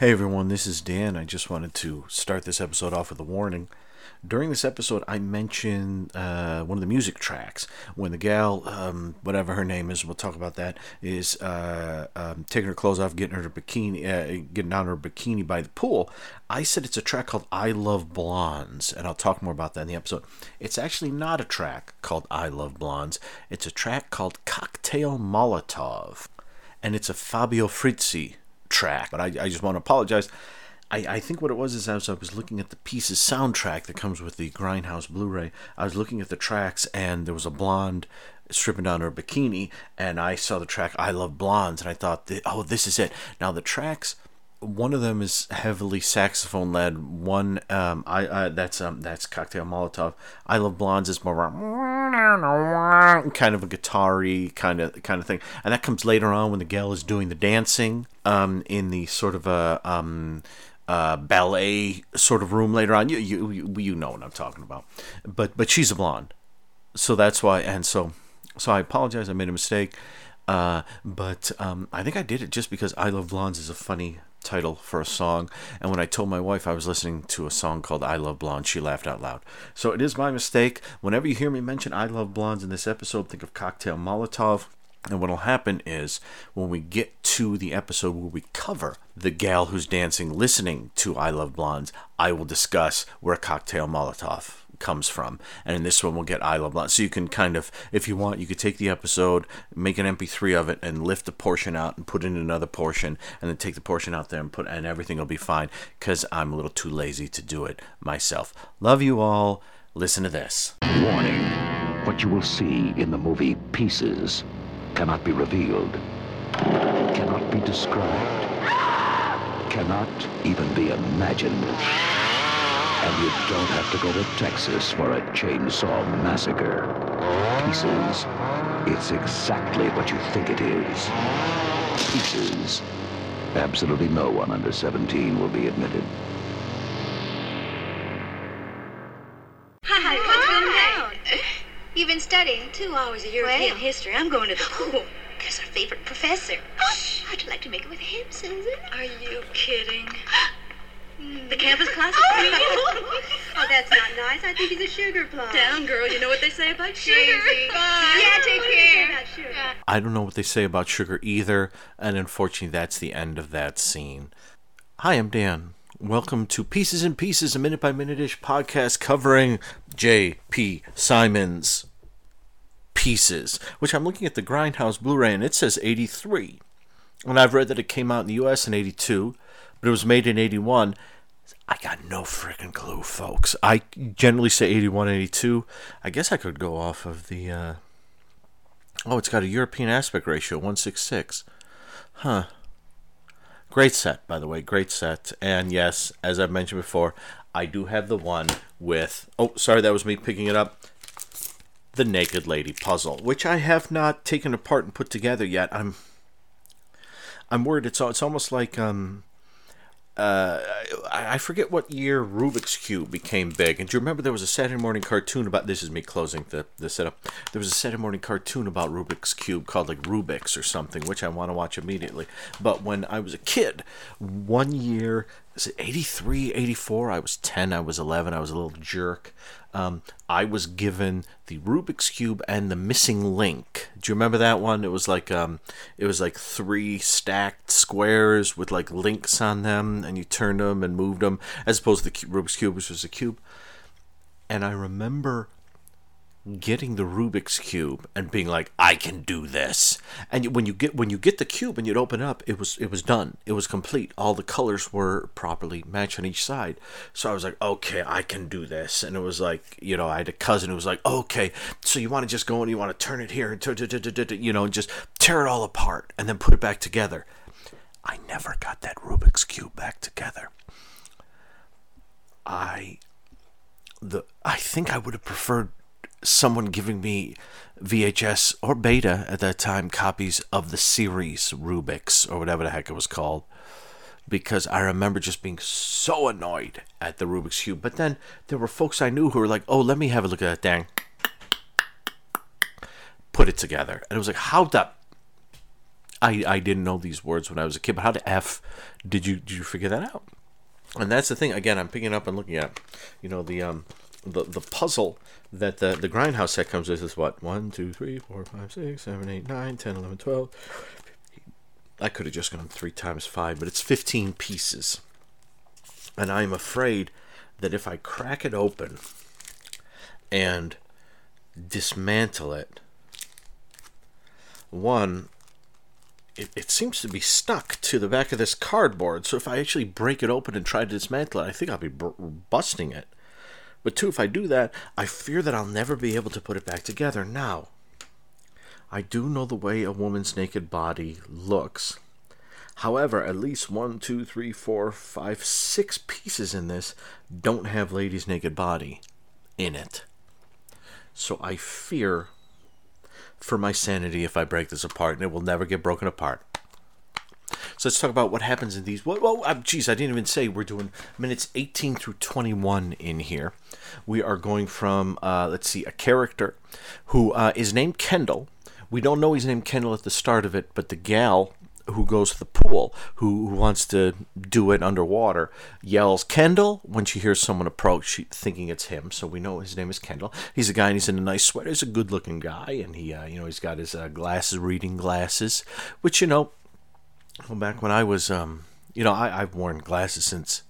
Hey everyone, this is Dan. I just wanted to start this episode off with a warning. During this episode, I mentioned uh, one of the music tracks when the gal, um, whatever her name is, we'll talk about that, is uh, um, taking her clothes off, getting her bikini, uh, getting down her bikini by the pool. I said it's a track called "I Love Blondes," and I'll talk more about that in the episode. It's actually not a track called "I Love Blondes." It's a track called "Cocktail Molotov," and it's a Fabio Frizzi track. But I, I just want to apologize. I, I think what it was is as I was looking at the Pieces soundtrack that comes with the Grindhouse Blu ray, I was looking at the tracks and there was a blonde stripping down her bikini, and I saw the track I Love Blondes, and I thought, oh, this is it. Now, the tracks one of them is heavily saxophone led. One, um, I, I that's um, that's Cocktail Molotov. I Love Blondes is more kind of a guitar-y kind of kind of thing, and that comes later on when the gal is doing the dancing, um, in the sort of a um, uh, ballet sort of room later on. You, you you you know what I'm talking about, but but she's a blonde, so that's why. And so so I apologize. I made a mistake. Uh, but um, I think I did it just because I Love Blondes is a funny title for a song. And when I told my wife I was listening to a song called I Love Blondes, she laughed out loud. So it is my mistake. Whenever you hear me mention I Love Blondes in this episode, think of Cocktail Molotov. And what'll happen is when we get to the episode where we cover the gal who's dancing listening to I Love Blondes, I will discuss where Cocktail Molotov comes from. And in this one, we'll get I Love Blonde. So you can kind of, if you want, you could take the episode, make an MP3 of it, and lift the portion out and put in another portion, and then take the portion out there and put, and everything will be fine because I'm a little too lazy to do it myself. Love you all. Listen to this. Warning. What you will see in the movie Pieces cannot be revealed, cannot be described, cannot even be imagined. And you don't have to go to Texas for a chainsaw massacre. Pieces. It's exactly what you think it is. Pieces. Absolutely no one under 17 will be admitted. Hi, what's going on? You've been studying. Two hours of European Well. history. I'm going to the pool. Guess our favorite professor. How'd you like to make it with him, Susan? Are you kidding? The campus class is oh, oh, that's not nice. I think he's a sugar plum. down, girl. You know what they say about sugar. Bye. Yeah, take care. About sugar. I don't know what they say about sugar either, and unfortunately, that's the end of that scene. Hi, I'm Dan. Welcome to Pieces and Pieces, a minute by minute ish podcast covering J.P. Simon's Pieces, which I'm looking at the Grindhouse Blu ray and it says 83. And I've read that it came out in the US in 82, but it was made in 81. I got no freaking clue, folks. I generally say 81, 82. I guess I could go off of the. Uh... Oh, it's got a European aspect ratio, 166. Huh. Great set, by the way, great set. And yes, as I've mentioned before, I do have the one with. Oh, sorry, that was me picking it up. The Naked Lady puzzle, which I have not taken apart and put together yet. I'm. I'm worried. It's it's almost like um. Uh, I forget what year Rubik's Cube became big. And do you remember there was a Saturday morning cartoon about this? Is me closing the, the setup. There was a Saturday morning cartoon about Rubik's Cube called like Rubik's or something, which I want to watch immediately. But when I was a kid, one year, is it 83, 84? I was 10, I was 11, I was a little jerk. Um, I was given the Rubik's Cube and the Missing Link. Do you remember that one? It was like um, it was like three stacked squares with like links on them, and you turned them and moved them, as opposed to the Rubik's Cube, which was a cube. And I remember getting the Rubik's cube and being like, I can do this. And when you get when you get the cube and you'd open it up, it was it was done. It was complete. All the colors were properly matched on each side. So I was like, okay, I can do this. And it was like, you know, I had a cousin who was like, okay, so you want to just go and you want to turn it here and you know, just tear it all apart and then put it back together. I never got that Rubik's cube back together. I the I think I would have preferred someone giving me VHS or beta at that time copies of the series Rubik's or whatever the heck it was called because I remember just being so annoyed at the Rubik's cube. But then there were folks I knew who were like, "Oh, let me have a look at that thing." Put it together, and it was like, "How the I, I didn't know these words when I was a kid, but how the F did you did you figure that out? And that's the thing. Again, I'm picking up and looking at, you know, the um, the the puzzle that the the grindhouse set comes with is what one, two, three, four, five, six, seven, eight, nine, ten, eleven, twelve. I could have just gone three times five, but it's fifteen pieces, and I'm afraid that if I crack it open and dismantle it, one, it, it seems to be stuck to the back of this cardboard. So if I actually break it open and try to dismantle it, I think I'll be b- busting it. But two, if I do that, I fear that I'll never be able to put it back together. Now, I do know the way a woman's naked body looks. However, at least one, two, three, four, five, six pieces in this don't have lady's naked body in it. So I fear for my sanity if I break this apart, and it will never get broken apart. So let's talk about what happens in these. Well, well geez, I didn't even say we're doing minutes 18 through 21 in here. We are going from, uh, let's see, a character who uh, is named Kendall. We don't know he's named Kendall at the start of it, but the gal who goes to the pool, who, who wants to do it underwater, yells Kendall when she hears someone approach, she, thinking it's him. So we know his name is Kendall. He's a guy and he's in a nice sweater. He's a good-looking guy, and he, uh, you know, he's got his uh, glasses, reading glasses, which you know, well, back when I was, um, you know, I, I've worn glasses since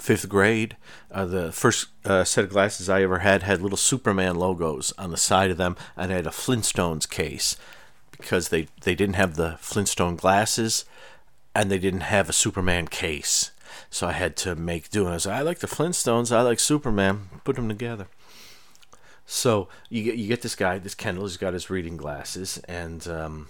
fifth grade. Uh, the first uh, set of glasses I ever had had little Superman logos on the side of them, and I had a Flintstones case because they, they didn't have the Flintstone glasses and they didn't have a Superman case. So I had to make do. And I was like, I like the Flintstones, I like Superman, put them together. So you get you get this guy, this Kendall. He's got his reading glasses, and um,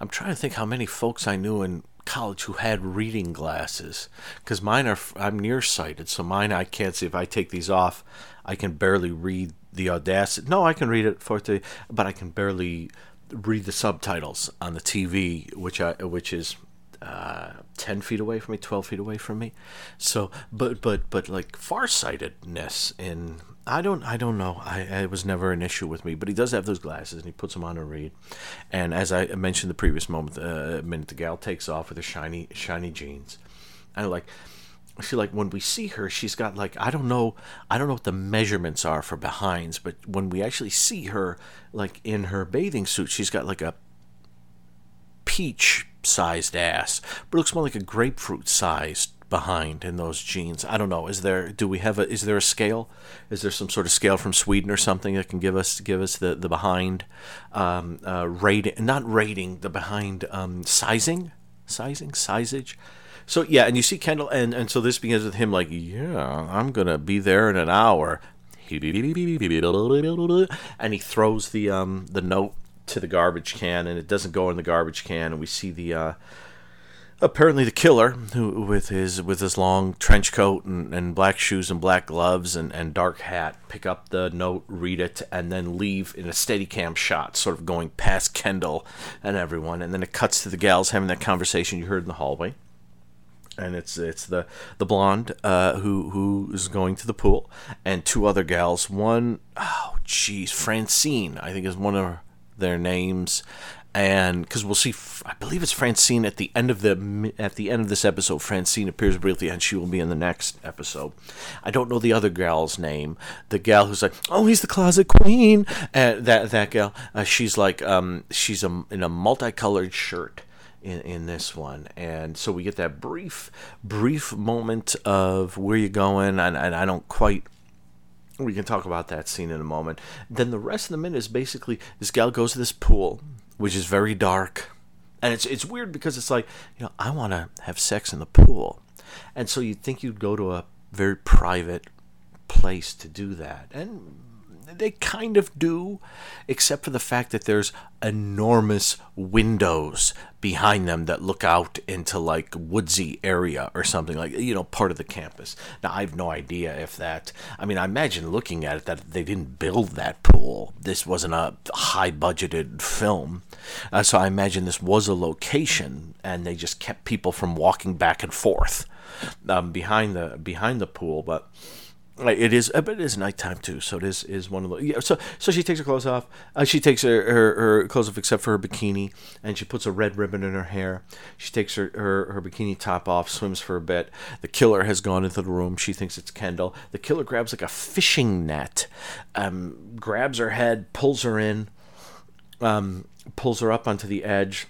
I'm trying to think how many folks I knew in college who had reading glasses because mine are I'm nearsighted, so mine I can't see. If I take these off, I can barely read the audacity. No, I can read it for the, but I can barely read the subtitles on the TV, which I which is uh, 10 feet away from me 12 feet away from me so but but but like farsightedness in I don't I don't know. I it was never an issue with me, but he does have those glasses and he puts them on to read. And as I mentioned the previous moment, uh, minute the gal takes off with her shiny shiny jeans. And like she like when we see her, she's got like I don't know I don't know what the measurements are for behinds, but when we actually see her like in her bathing suit, she's got like a peach sized ass, but it looks more like a grapefruit sized behind in those jeans. I don't know. Is there do we have a is there a scale? Is there some sort of scale from Sweden or something that can give us give us the the behind um, uh, rating? Not rating the behind um, sizing, sizing, sizage. So yeah, and you see Kendall, and and so this begins with him like, yeah, I'm gonna be there in an hour. And he throws the um the note to the garbage can, and it doesn't go in the garbage can, and we see the uh, apparently the killer who with his with his long trench coat and, and black shoes and black gloves and, and dark hat pick up the note read it and then leave in a steady cam shot sort of going past kendall and everyone and then it cuts to the gals having that conversation you heard in the hallway. And it's it's the the blonde uh, who who is going to the pool and two other gals. One oh geez francine i think is one of their names and because we'll see, I believe it's Francine at the end of the at the end of this episode. Francine appears briefly, and she will be in the next episode. I don't know the other gal's name. The gal who's like, "Oh, he's the closet queen," and that that gal, uh, she's like, um, she's a, in a multicolored shirt. In, in this one and so we get that brief brief moment of where you're going and, and i don't quite we can talk about that scene in a moment. Then the rest of the minute is basically this gal goes to this pool which is very dark. And it's it's weird because it's like, you know, I want to have sex in the pool. And so you'd think you'd go to a very private place to do that. And they kind of do, except for the fact that there's enormous windows behind them that look out into like woodsy area or something like you know part of the campus. Now I have no idea if that. I mean, I imagine looking at it that they didn't build that pool. This wasn't a high budgeted film, uh, so I imagine this was a location, and they just kept people from walking back and forth um, behind the behind the pool, but It is, uh, but it is nighttime too, so it is is one of the. Yeah, so so she takes her clothes off. Uh, she takes her, her her clothes off except for her bikini, and she puts a red ribbon in her hair. She takes her, her her bikini top off, swims for a bit. The killer has gone into the room. She thinks it's Kendall. The killer grabs like a fishing net, um, grabs her head, pulls her in, um, pulls her up onto the edge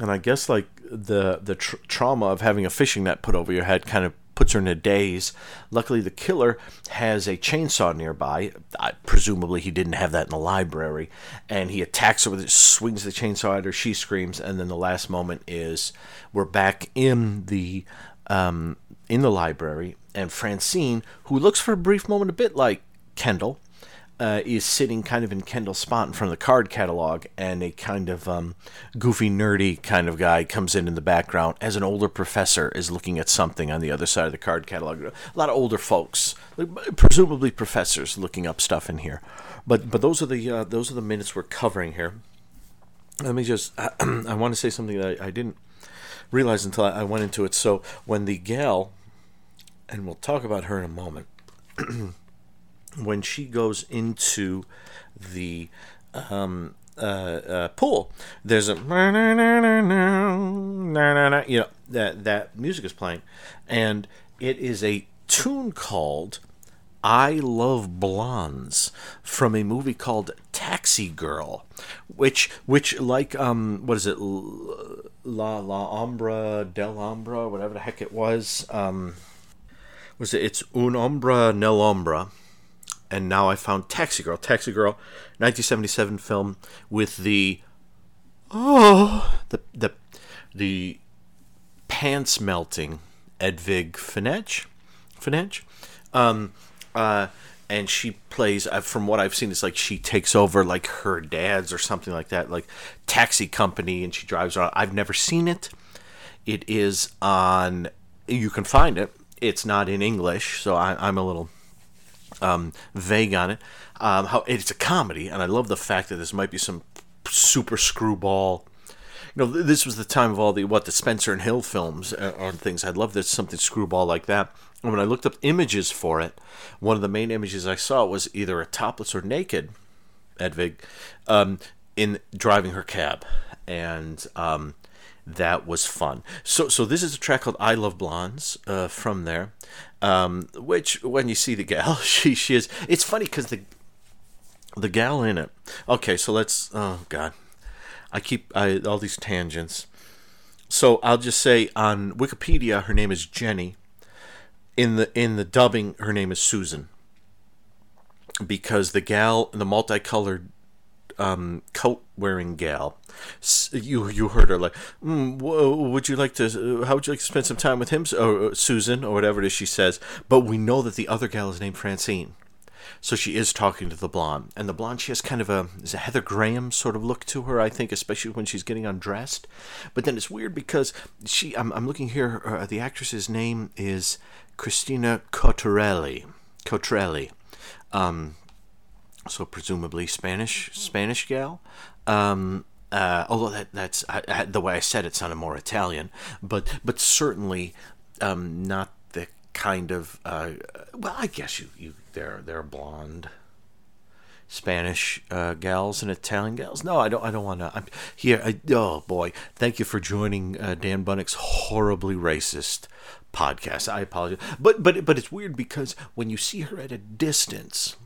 and I guess like the the tr- trauma of having a fishing net put over your head kind of puts her in a daze. Luckily, the killer has a chainsaw nearby. I, presumably, he didn't have that in the library, and he attacks her with it, swings the chainsaw at her. She screams, and then the last moment is we're back in the um, in the library, and Francine, who looks for a brief moment a bit like Kendall, uh, is sitting kind of in Kendall's spot in front of the card catalog, and a kind of um, goofy, nerdy kind of guy comes in in the background as an older professor is looking at something on the other side of the card catalog. A lot of older folks, presumably professors, looking up stuff in here. But but those are the uh, those are the minutes we're covering here. Let me just I want to say something that I, I didn't realize until I, I went into it. So when the gal, and we'll talk about her in a moment when she goes into the um, uh, uh, pool, there's a you know that that music is playing, and it is a tune called "I Love Blondes" from a movie called Taxi Girl, which which like um what is it? La La Ombra del Ombra whatever the heck it was um was it? It's Un Ombra Nel Ombra and now I found Taxi Girl. Taxi Girl, 1977 film with the oh the the the pants melting Edwige Fenech, Fenech, um, uh, and she plays. Uh, from what I've seen, it's like she takes over like her dad's or something like that, like taxi company, and she drives around. I've never seen it. It is on. You can find it. It's not in English, so I, I'm a little um, vague on it. Um, how it's a comedy, and I love the fact that this might be some super screwball. You know, this was the time of all the what the Spencer and Hill films uh, things. I'd love there's something screwball like that. And when I looked up images for it, one of the main images I saw was either a topless or naked Edwige um, in driving her cab, and um, that was fun. So, so this is a track called "I Love Blondes" uh, from there um, which when you see the gal, she she is. It's funny because the the gal in it. Okay, so let's. Oh God, I keep I, all these tangents. So I'll just say on Wikipedia, her name is Jenny. In the in the dubbing, her name is Susan. Because the gal, the multicolored um, coat wearing gal. You you heard her like, mm, would you like to? How would you like to spend some time with him, or Susan, or whatever it is she says? But we know that the other gal is named Francine. So she is talking to the blonde, and the blonde she has kind of a is a Heather Graham sort of look to her, I think, especially when she's getting undressed. But then it's weird because she, I'm, I'm looking here, uh, the actress's name is Christina Cottarelli. Cottarelli. Um, so presumably Spanish Spanish gal. Um, uh, although that that's I, I, the way I said it sounded more Italian, but but certainly um, not the kind of uh, well, I guess you you they're they're blonde. Spanish uh, gals and Italian gals. No, I don't. I don't want to. I'm here. I, oh boy, thank you for joining uh, Dan Bunnick's horribly racist podcast. I apologize, but but but it's weird because when you see her at a distance,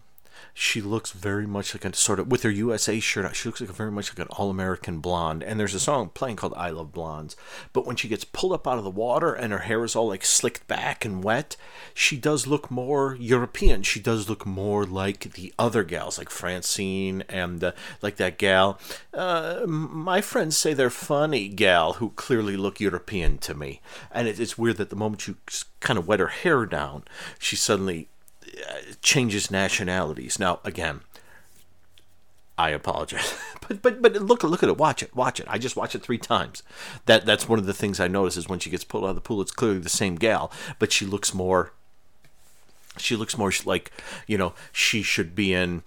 she looks very much like a sort of with her USA shirt on. She looks like a very much like an all-American blonde. And there's a song playing called "I Love Blondes." But when she gets pulled up out of the water and her hair is all like slicked back and wet, she does look more European. She does look more like the other gals, like Francine and uh, like that gal. Uh, my friends say they're funny gal who clearly look European to me. And it, it's weird that the moment you kind of wet her hair down, she suddenly changes nationalities. Now, again, I apologize, but but but look look at it, watch it, watch it. I just watched it three times. That that's one of the things I notice is when she gets pulled out of the pool, it's clearly the same gal, but she looks more. She looks more like you know she should be in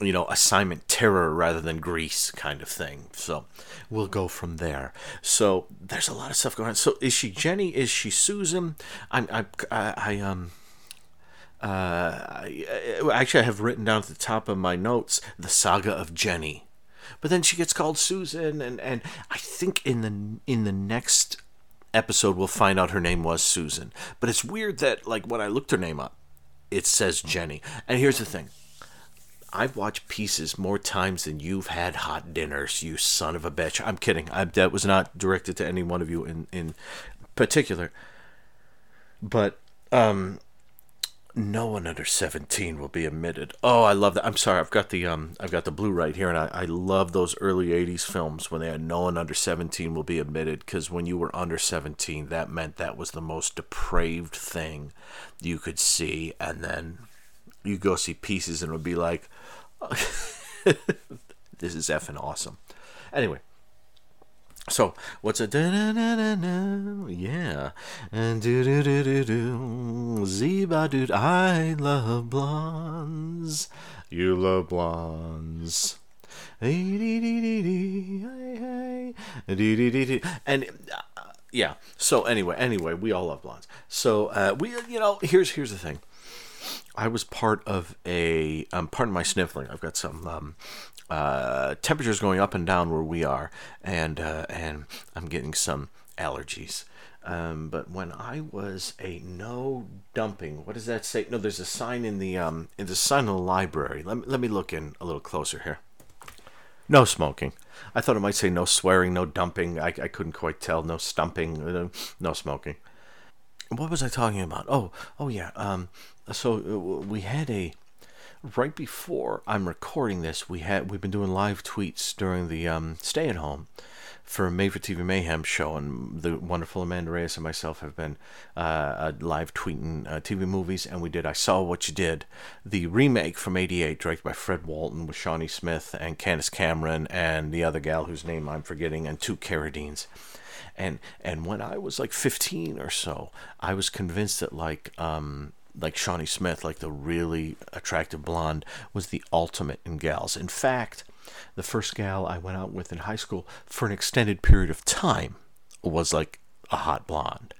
you know, assignment terror rather than Grease kind of thing. So we'll go from there. So there's a lot of stuff going on. So is she Jenny? Is she Susan? I'm, I, I, I um, Uh, actually, I have written down at the top of my notes the saga of Jenny, but then she gets called Susan, and, and I think in the in the next episode we'll find out her name was Susan. But it's weird that like when I looked her name up, it says Jenny. And here's the thing. I've watched pieces more times than you've had hot dinners, you son of a bitch. I'm kidding. I, that was not directed to any one of you in, in particular. But um, no one under 17 will be admitted. Oh, I love that. I'm sorry. I've got the um I've got the blue right here and I, I love those early 80s films when they had no one under 17 will be admitted cuz when you were under 17 that meant that was the most depraved thing you could see and then you go see pieces and it would be like this is effing awesome. Anyway, so what's a da da da da da? Yeah, and do do do do do. Ziba dude, I love blondes. You love blondes. Hey hey hey hey. And uh, yeah. So anyway, anyway, we all love blondes. So uh, we, you know, here's here's the thing. I was part of a um, part of my sniffling. I've got some um, uh, temperatures going up and down where we are, and uh, and I'm getting some allergies. Um, but when I was a no dumping, what does that say? No, there's a sign in the um, in the sign in the library. Let me, let me look in a little closer here. No smoking. I thought it might say no swearing, no dumping. I, I couldn't quite tell. No stumping, uh, no smoking. What was I talking about? Oh, oh yeah. Um, so uh, we had a right before I'm recording this. We had we've been doing live tweets during the um, stay at home for Made for TV Mayhem show, and the wonderful Amanda Reyes and myself have been uh, uh live tweeting uh, TV movies, and we did I Saw What You Did, the remake from '88, directed by Fred Walton with Shawnee Smith and Candace Cameron and the other gal whose name I'm forgetting, and two Carradines. And and when I was like 15 or so, I was convinced that like um, like Shawnee Smith, like the really attractive blonde, was the ultimate in gals. In fact, the first gal I went out with in high school for an extended period of time was like a hot blonde.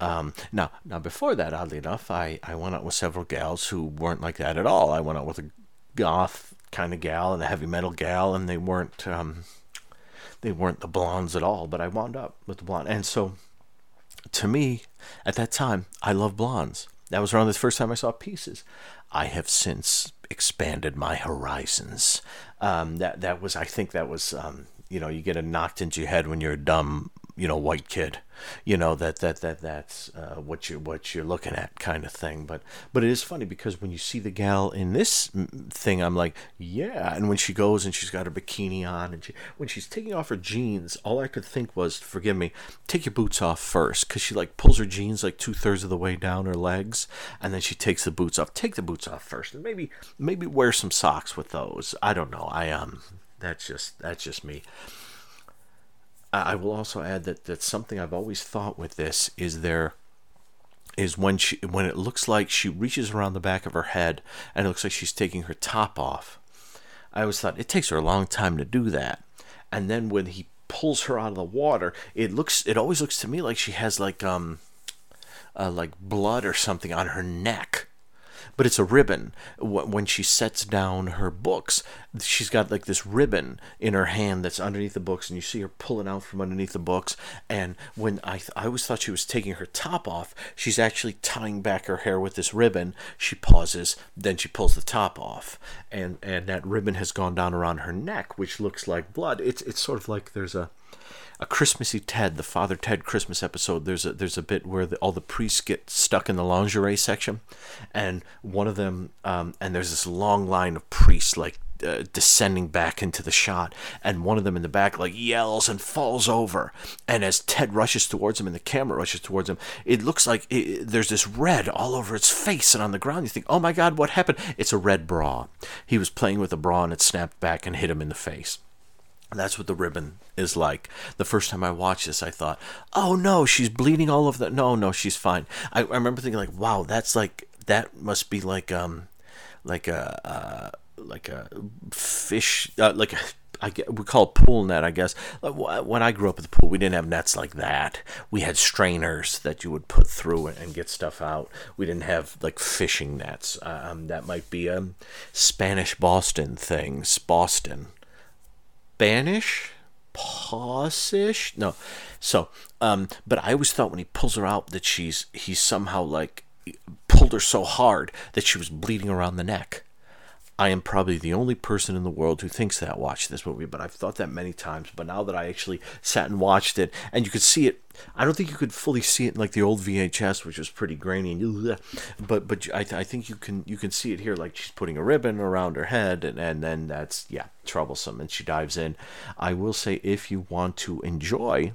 Um, now, now before that, oddly enough, I, I went out with several gals who weren't like that at all. I went out with a goth kind of gal and a heavy metal gal, and they weren't um, they weren't the blondes at all. But I wound up with the blonde, and so to me, at that time, I love blondes. That was around the first time I saw pieces. I have since expanded my horizons. Um, that that was, I think, that was, um, you know, you get it knocked into your head when you're a dumb you know white kid you know that that that that's uh, what you what you're looking at kind of thing. But but it is funny because when you see the gal in this thing I'm like yeah. And when she goes and she's got her bikini on and she, when she's taking off her jeans all I could think was forgive me take your boots off first. Because she like pulls her jeans like two thirds of the way down her legs and then she takes the boots off. Take the boots off first and maybe maybe wear some socks with those. I don't know. I um that's just that's just me I will also add that that something I've always thought with this is there is when she when it looks like she reaches around the back of her head and it looks like she's taking her top off. I always thought it takes her a long time to do that. And then when he pulls her out of the water, it looks it always looks to me like she has like um uh, like blood or something on her neck but it's a ribbon. When she sets down her books, she's got like this ribbon in her hand that's underneath the books, and you see her pulling out from underneath the books. And when I, I always thought she was taking her top off, she's actually tying back her hair with this ribbon. She pauses, then she pulls the top off, and and that ribbon has gone down around her neck, which looks like blood. It's it's sort of like there's a a Christmassy Ted, the Father Ted Christmas episode. There's a there's a bit where the, all the priests get stuck in the lingerie section, and one of them um, and there's this long line of priests like uh, descending back into the shot, and one of them in the back like yells and falls over. And as Ted rushes towards him and the camera rushes towards him, it looks like it, there's this red all over its face and on the ground. You think, oh my God, what happened? It's a red bra. He was playing with a bra and it snapped back and hit him in the face. That's what the ribbon is like. The first time I watched this, I thought, "Oh no, she's bleeding all over the." No, no, she's fine. I, I remember thinking like, "Wow, that's like that must be like um, like a uh, like a fish, uh, like a I get, we call it pool net, I guess. When I grew up at the pool, we didn't have nets like that. We had strainers that you would put through and, get stuff out. We didn't have like fishing nets. Um, that might be a Spanish Boston things. Boston. Spanish? Pausish? No. So, um, but I always thought when he pulls her out that she's he's somehow like pulled her so hard that she was bleeding around the neck. I am probably the only person in the world who thinks that watched this movie, but I've thought that many times. But now that I actually sat and watched it, and you could see it, I don't think you could fully see it like the old VHS, which was pretty grainy. And but but I, I think you can you can see it here, like she's putting a ribbon around her head, and and then that's yeah troublesome, and she dives in. I will say if you want to enjoy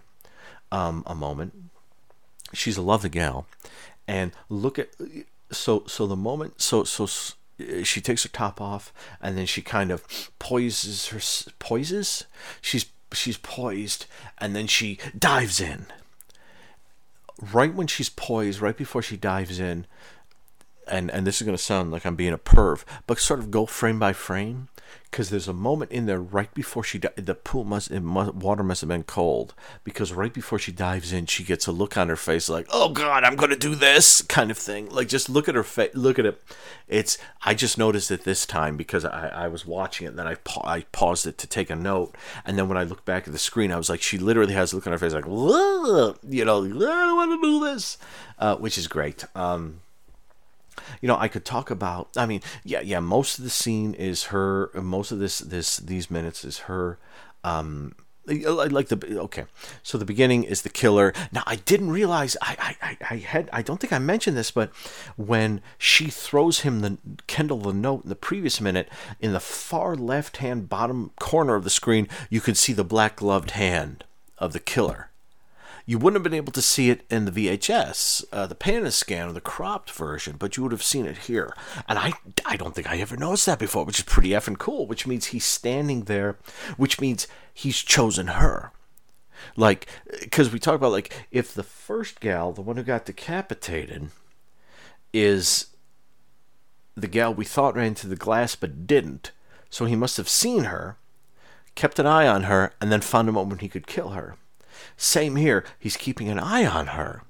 um, a moment, she's a lovely gal, and look at so so the moment so so she takes her top off and then she kind of poises her poises? She's she's poised and then she dives in. Right when she's poised right before she dives in and and this is going to sound like I'm being a perv, but sort of go frame by frame because there's a moment in there right before she di- the pool must, must water must have been cold because right before she dives in she gets a look on her face like oh god I'm to do this kind of thing. Like just look at her face look at it. It's I just noticed it this time because I, I was watching it and then I pa- I paused it to take a note and then when I looked back at the screen I was like she literally has a look on her face like you know I don't want to do this uh, which is great. Um you know, I could talk about. I mean, yeah, yeah. Most of the scene is her. Most of this, this, these minutes is her. Um, I like the okay. So the beginning is the killer. Now I didn't realize. I, I, I had. I don't think I mentioned this, but when she throws him the Kendall the note in the previous minute, in the far left hand bottom corner of the screen, you could see the black gloved hand of the killer you wouldn't have been able to see it in the VHS, uh, the pan and scan or the cropped version, but you would have seen it here. And I, I don't think I ever noticed that before, which is pretty effing cool. Which means he's standing there, which means he's chosen her. Like, because we talk about like if the first gal, the one who got decapitated, is the gal we thought ran into the glass but didn't, so he must have seen her, kept an eye on her, and then found a moment he could kill her. Same here. He's keeping an eye on her.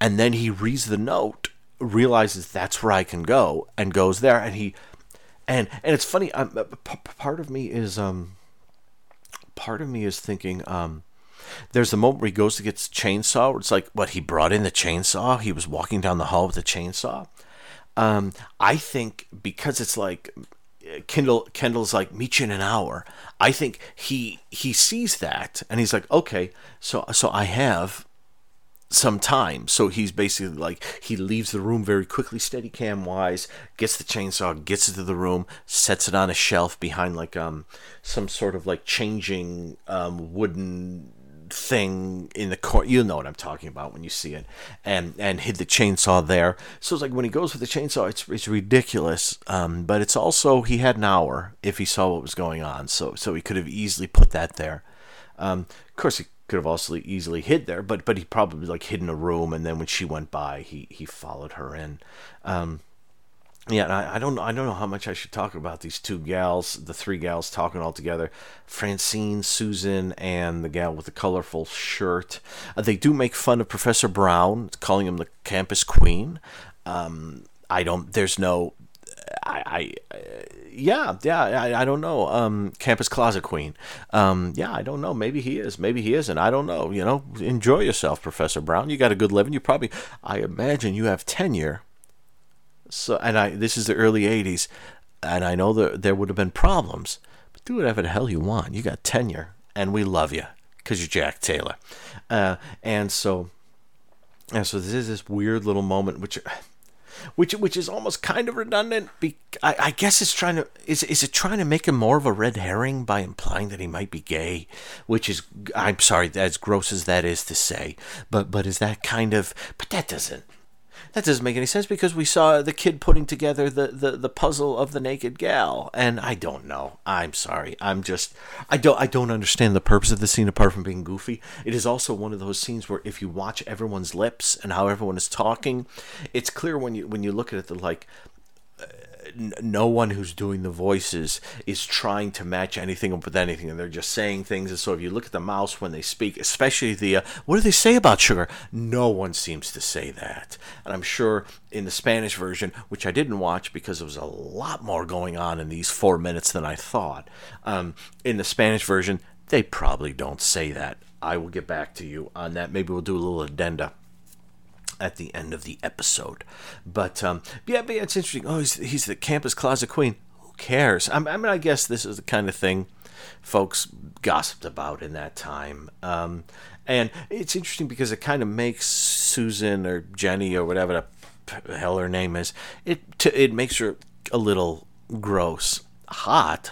And then he reads the note, realizes that's where I can go, and goes there. And he, and and it's funny. Um, p- part of me is um, part of me is thinking um, there's the moment where he goes to get the chainsaw. Where it's like, what he brought in the chainsaw. He was walking down the hall with the chainsaw. Um, I think because it's like Kendall Kendall's like meet you in an hour. I think he he sees that and he's like, okay, so so I have some time. So he's basically like he leaves the room very quickly, steady cam wise, gets the chainsaw, gets into the room, sets it on a shelf behind like um some sort of like changing um wooden thing in the corner. You know what I'm talking about when you see it, and and hid the chainsaw there. So it's like when he goes with the chainsaw, it's it's ridiculous. Um, but it's also he had an hour if he saw what was going on, so so he could have easily put that there. Um, of course, he could have also easily hid there, but but he probably like hid in a room, and then when she went by, he he followed her in. Um, yeah, I, I don't. I don't know how much I should talk about these two gals, the three gals talking all together. Francine, Susan, and the gal with the colorful shirt. Uh, they do make fun of Professor Brown, calling him the campus queen. Um, I don't. There's no. I. I uh, yeah, yeah. I, I don't know. Um, campus closet queen. Um, yeah, I don't know. Maybe he is. Maybe he isn't. I don't know. You know, enjoy yourself, Professor Brown. You got a good living. You probably. I imagine you have tenure so and I this is the early 80s and I know that there would have been problems but do whatever the hell you want. You got tenure and we love you because you're Jack Taylor. Uh, and so and so this is this weird little moment which which which is almost kind of redundant be, I, I guess it's trying to is, is it trying to make him more of a red herring by implying that he might be gay? Which is I'm sorry as gross as that is to say but but is that kind of but that doesn't that doesn't make any sense because we saw the kid putting together the, the, the puzzle of the naked gal. And i don't know. I'm sorry. I'm just i don't i don't understand the purpose of the scene apart from being goofy. It is also one of those scenes where if you watch everyone's lips and how everyone is talking it's clear when you when you look at it that like no one who's doing the voices is trying to match anything up with anything, and they're just saying things. And so, if you look at the mouse when they speak, especially the uh, what do they say about sugar? No one seems to say that. And I'm sure in the Spanish version, which I didn't watch because there was a lot more going on in these four minutes than I thought. Um, in the Spanish version, they probably don't say that. I will get back to you on that. Maybe we'll do a little addenda at the end of the episode. But um, yeah, but it's interesting. Oh, he's, he's the campus closet queen. Who cares? I, I mean, I guess this is the kind of thing folks gossiped about in that time. Um, and it's interesting because it kind of makes Susan or Jenny or whatever the hell her name is, it it makes her a little gross. Hot,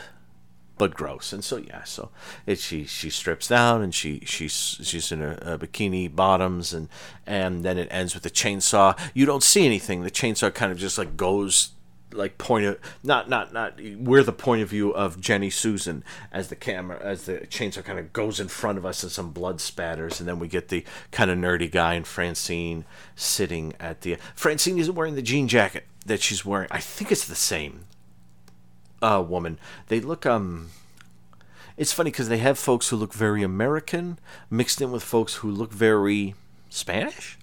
but gross. And so yeah, so it, she she strips down and she she's she's in a, a, bikini bottoms and and then it ends with a chainsaw. You don't see anything. The chainsaw kind of just like goes like point of not not not we're the point of view of Jenny Susan as the camera as the chainsaw kind of goes in front of us and some blood spatters and then we get the kind of nerdy guy and Francine sitting at the Francine isn't wearing the jean jacket that she's wearing. I think it's the same uh, woman. They look um. It's funny because they have folks who look very American mixed in with folks who look very Spanish,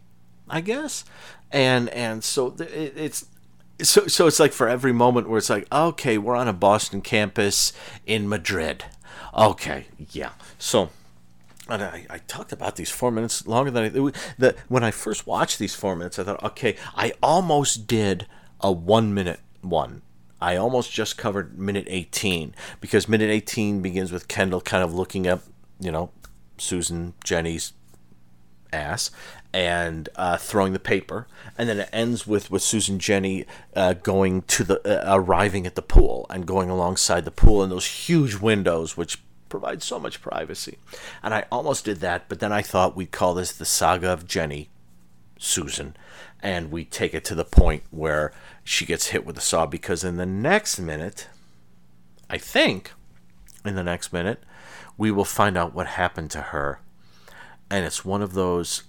I guess, and and so it, it's so so it's like for every moment where it's like okay we're on a Boston campus in Madrid, okay yeah so. And I, I talked about these four minutes longer than I. The, when I first watched these four minutes, I thought, okay, I almost did a one minute one I almost just covered minute 18 because minute 18 begins with Kendall kind of looking up, you know, Susan Jenny's ass and uh, throwing the paper, and then it ends with with Susan Jenny uh, going to the uh, arriving at the pool and going alongside the pool and those huge windows, which provide so much privacy. And I almost did that, but then I thought we'd call this the saga of Jenny, Susan, and we take it to the point where she gets hit with a saw because in the next minute, I think, in the next minute, we will find out what happened to her. And it's one of those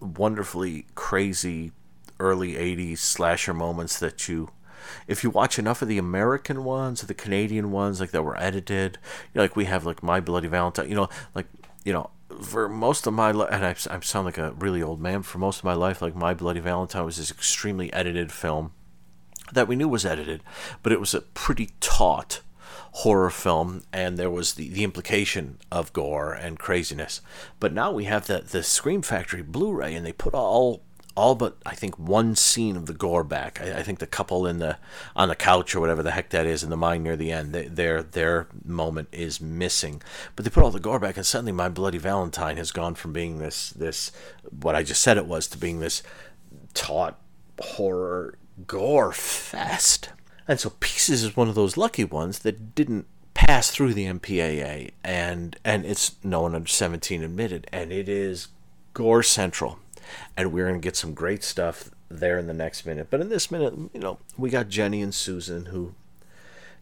wonderfully crazy early 80s slasher moments that you if you watch enough of the American ones, or the Canadian ones, like that were edited, you know, like we have like My Bloody Valentine, you know, like you know, for most of my life, and I, I sound like a really old man. For most of my life, like My Bloody Valentine was this extremely edited film that we knew was edited, but it was a pretty taut horror film, and there was the, the implication of gore and craziness. But now we have the the Scream Factory Blu-ray, and they put all all but I think one scene of the gore back. I, I, think the couple in the on the couch or whatever the heck that is in the mine near the end, they, their their moment is missing. But they put all the gore back, and suddenly My Bloody Valentine has gone from being this this what I just said it was to being this taut horror gore fest. And so Pieces is one of those lucky ones that didn't pass through the MPAA, and and it's no one under 17 admitted, and it is gore central and we're going to get some great stuff there in the next minute. But in this minute, you know, we got Jenny and Susan who,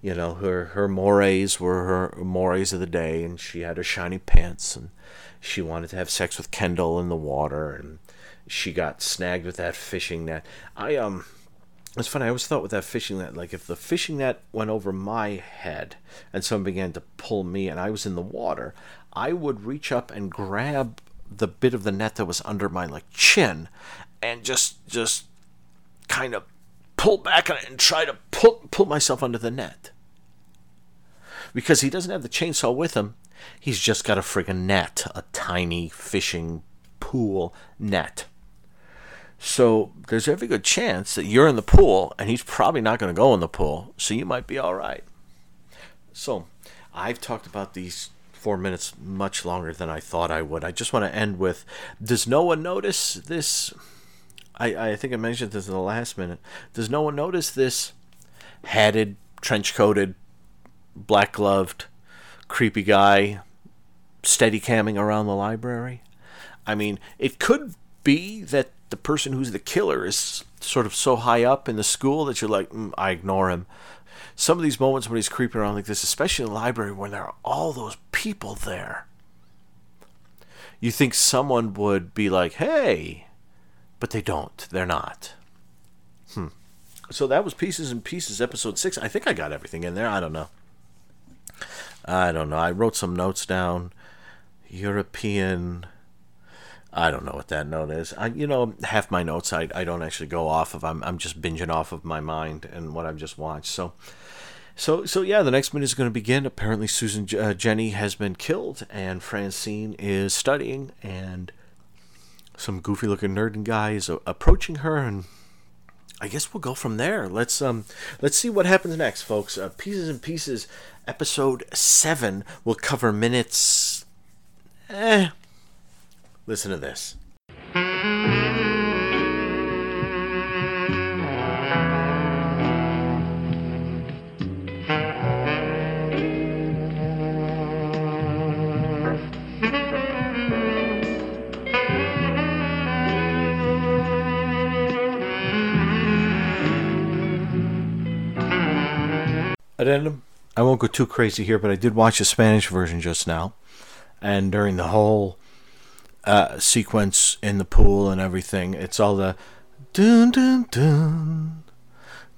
you know, her her mores were her mores of the day, and she had her shiny pants, and she wanted to have sex with Kendall in the water, and she got snagged with that fishing net. I um. It's funny. I always thought with that fishing net, like if the fishing net went over my head and someone began to pull me and I was in the water, I would reach up and grab the bit of the net that was under my like chin and just just kind of pull back on it and try to pull pull myself under the net. Because he doesn't have the chainsaw with him, he's just got a friggin' net, a tiny fishing pool net. So there's every good chance that you're in the pool and he's probably not going to go in the pool, so you might be all right. So I've talked about these four minutes much longer than I thought I would. I just want to end with Does no one notice this? I, I think I mentioned this in the last minute. Does no one notice this hatted, trench coated, black gloved, creepy guy steady camming around the library? I mean, it could be that the person who's the killer is sort of so high up in the school that you're like, mm, I ignore him some of these moments when he's creeping around like this, especially in the library when there are all those people there, you think someone would be like, hey, but they don't. They're not. Hmm. so that was Pieces and Pieces, episode six. I think I got everything in there. I don't know. I don't know. I wrote some notes down. European. I don't know what that note is. I, you know, half my notes I, I don't actually go off of. I'm, I'm just binging off of my mind and what I've just watched. So, so, so yeah, the next minute is going to begin. Apparently, Susan uh, Jenny has been killed, and Francine is studying, and some goofy-looking nerd guy is approaching her, and I guess we'll go from there. Let's um, let's see what happens next, folks. Uh, Pieces and Pieces, episode seven, will cover minutes. Eh. Listen to this. Addendum. I won't go too crazy here, but I did watch the Spanish version just now, and during the whole uh, sequence in the pool and everything, it's all the dun dun dun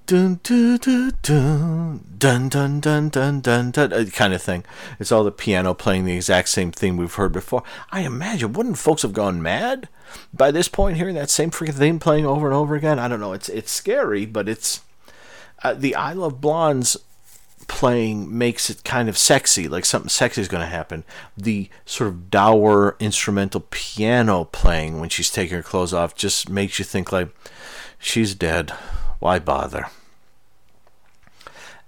dun dun dun dun dun dun dun dun uh, kind of thing. It's all the piano playing the exact same thing we've heard before. I imagine wouldn't folks have gone mad by this point, hearing that same freaking thing playing over and over again? I don't know. It's it's scary, but it's uh, the I Love Blondes playing makes it kind of sexy, like something sexy is going to happen. The sort of dour instrumental piano playing when she's taking her clothes off just makes you think like she's dead. Why bother?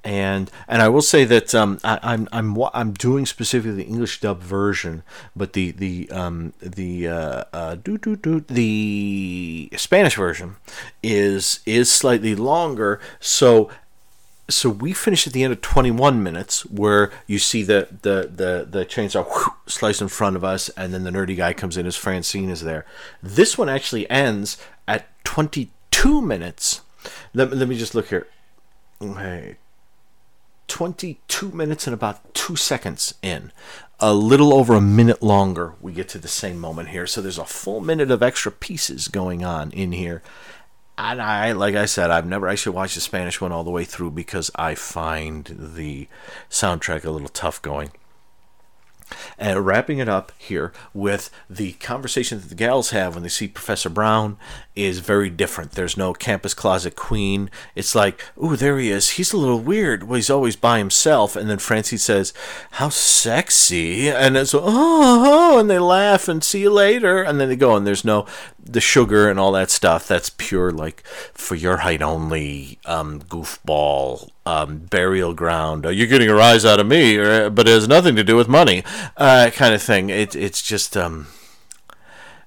And and I will say that um, I, am I'm, I'm I'm doing specifically the English dub version, but the the um, the uh, uh, the Spanish version is is slightly longer. So so we finish at the end of 21 minutes where you see the the the, the chainsaw whoosh, slice in front of us and then the nerdy guy comes in as francine is there. This one actually ends at 22 minutes. Let, let me just look here. Okay. 22 minutes and about two seconds in. A little over a minute longer we get to the same moment here. So there's a full minute of extra pieces going on in here and I, like I said, I've never actually watched the Spanish one all the way through because I find the soundtrack a little tough going. And wrapping it up here with the conversation that the gals have when they see Professor Brown is very different. There's no campus closet queen. It's like, ooh, there he is. He's a little weird. Well, he's always by himself. And then Francie says, how sexy. And it's, oh, oh, and they laugh and see you later. And then they go, and there's no, the sugar and all that stuff. That's pure, like, for your height only, um, goofball, um, burial ground. you're getting a rise out of me, or, but it has nothing to do with money, uh, kind of thing. It, it's just, um,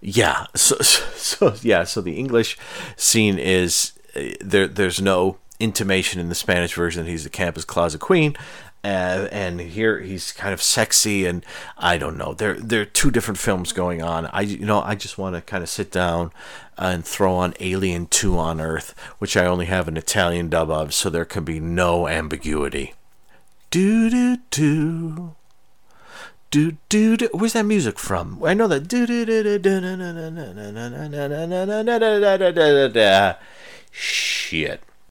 yeah. So, so, yeah. So the English scene is uh, there. There's no intimation in the Spanish version that he's the campus closet queen. Uh, and here he's kind of sexy, and I don't know. There, there are two different films going on. I, you know, I just want to kind of sit down and throw on Alien Two on Earth, which I only have an Italian dub of, so there can be no ambiguity. Do do do do do do. Where's that music from? I know that. Do do do do do. Shit.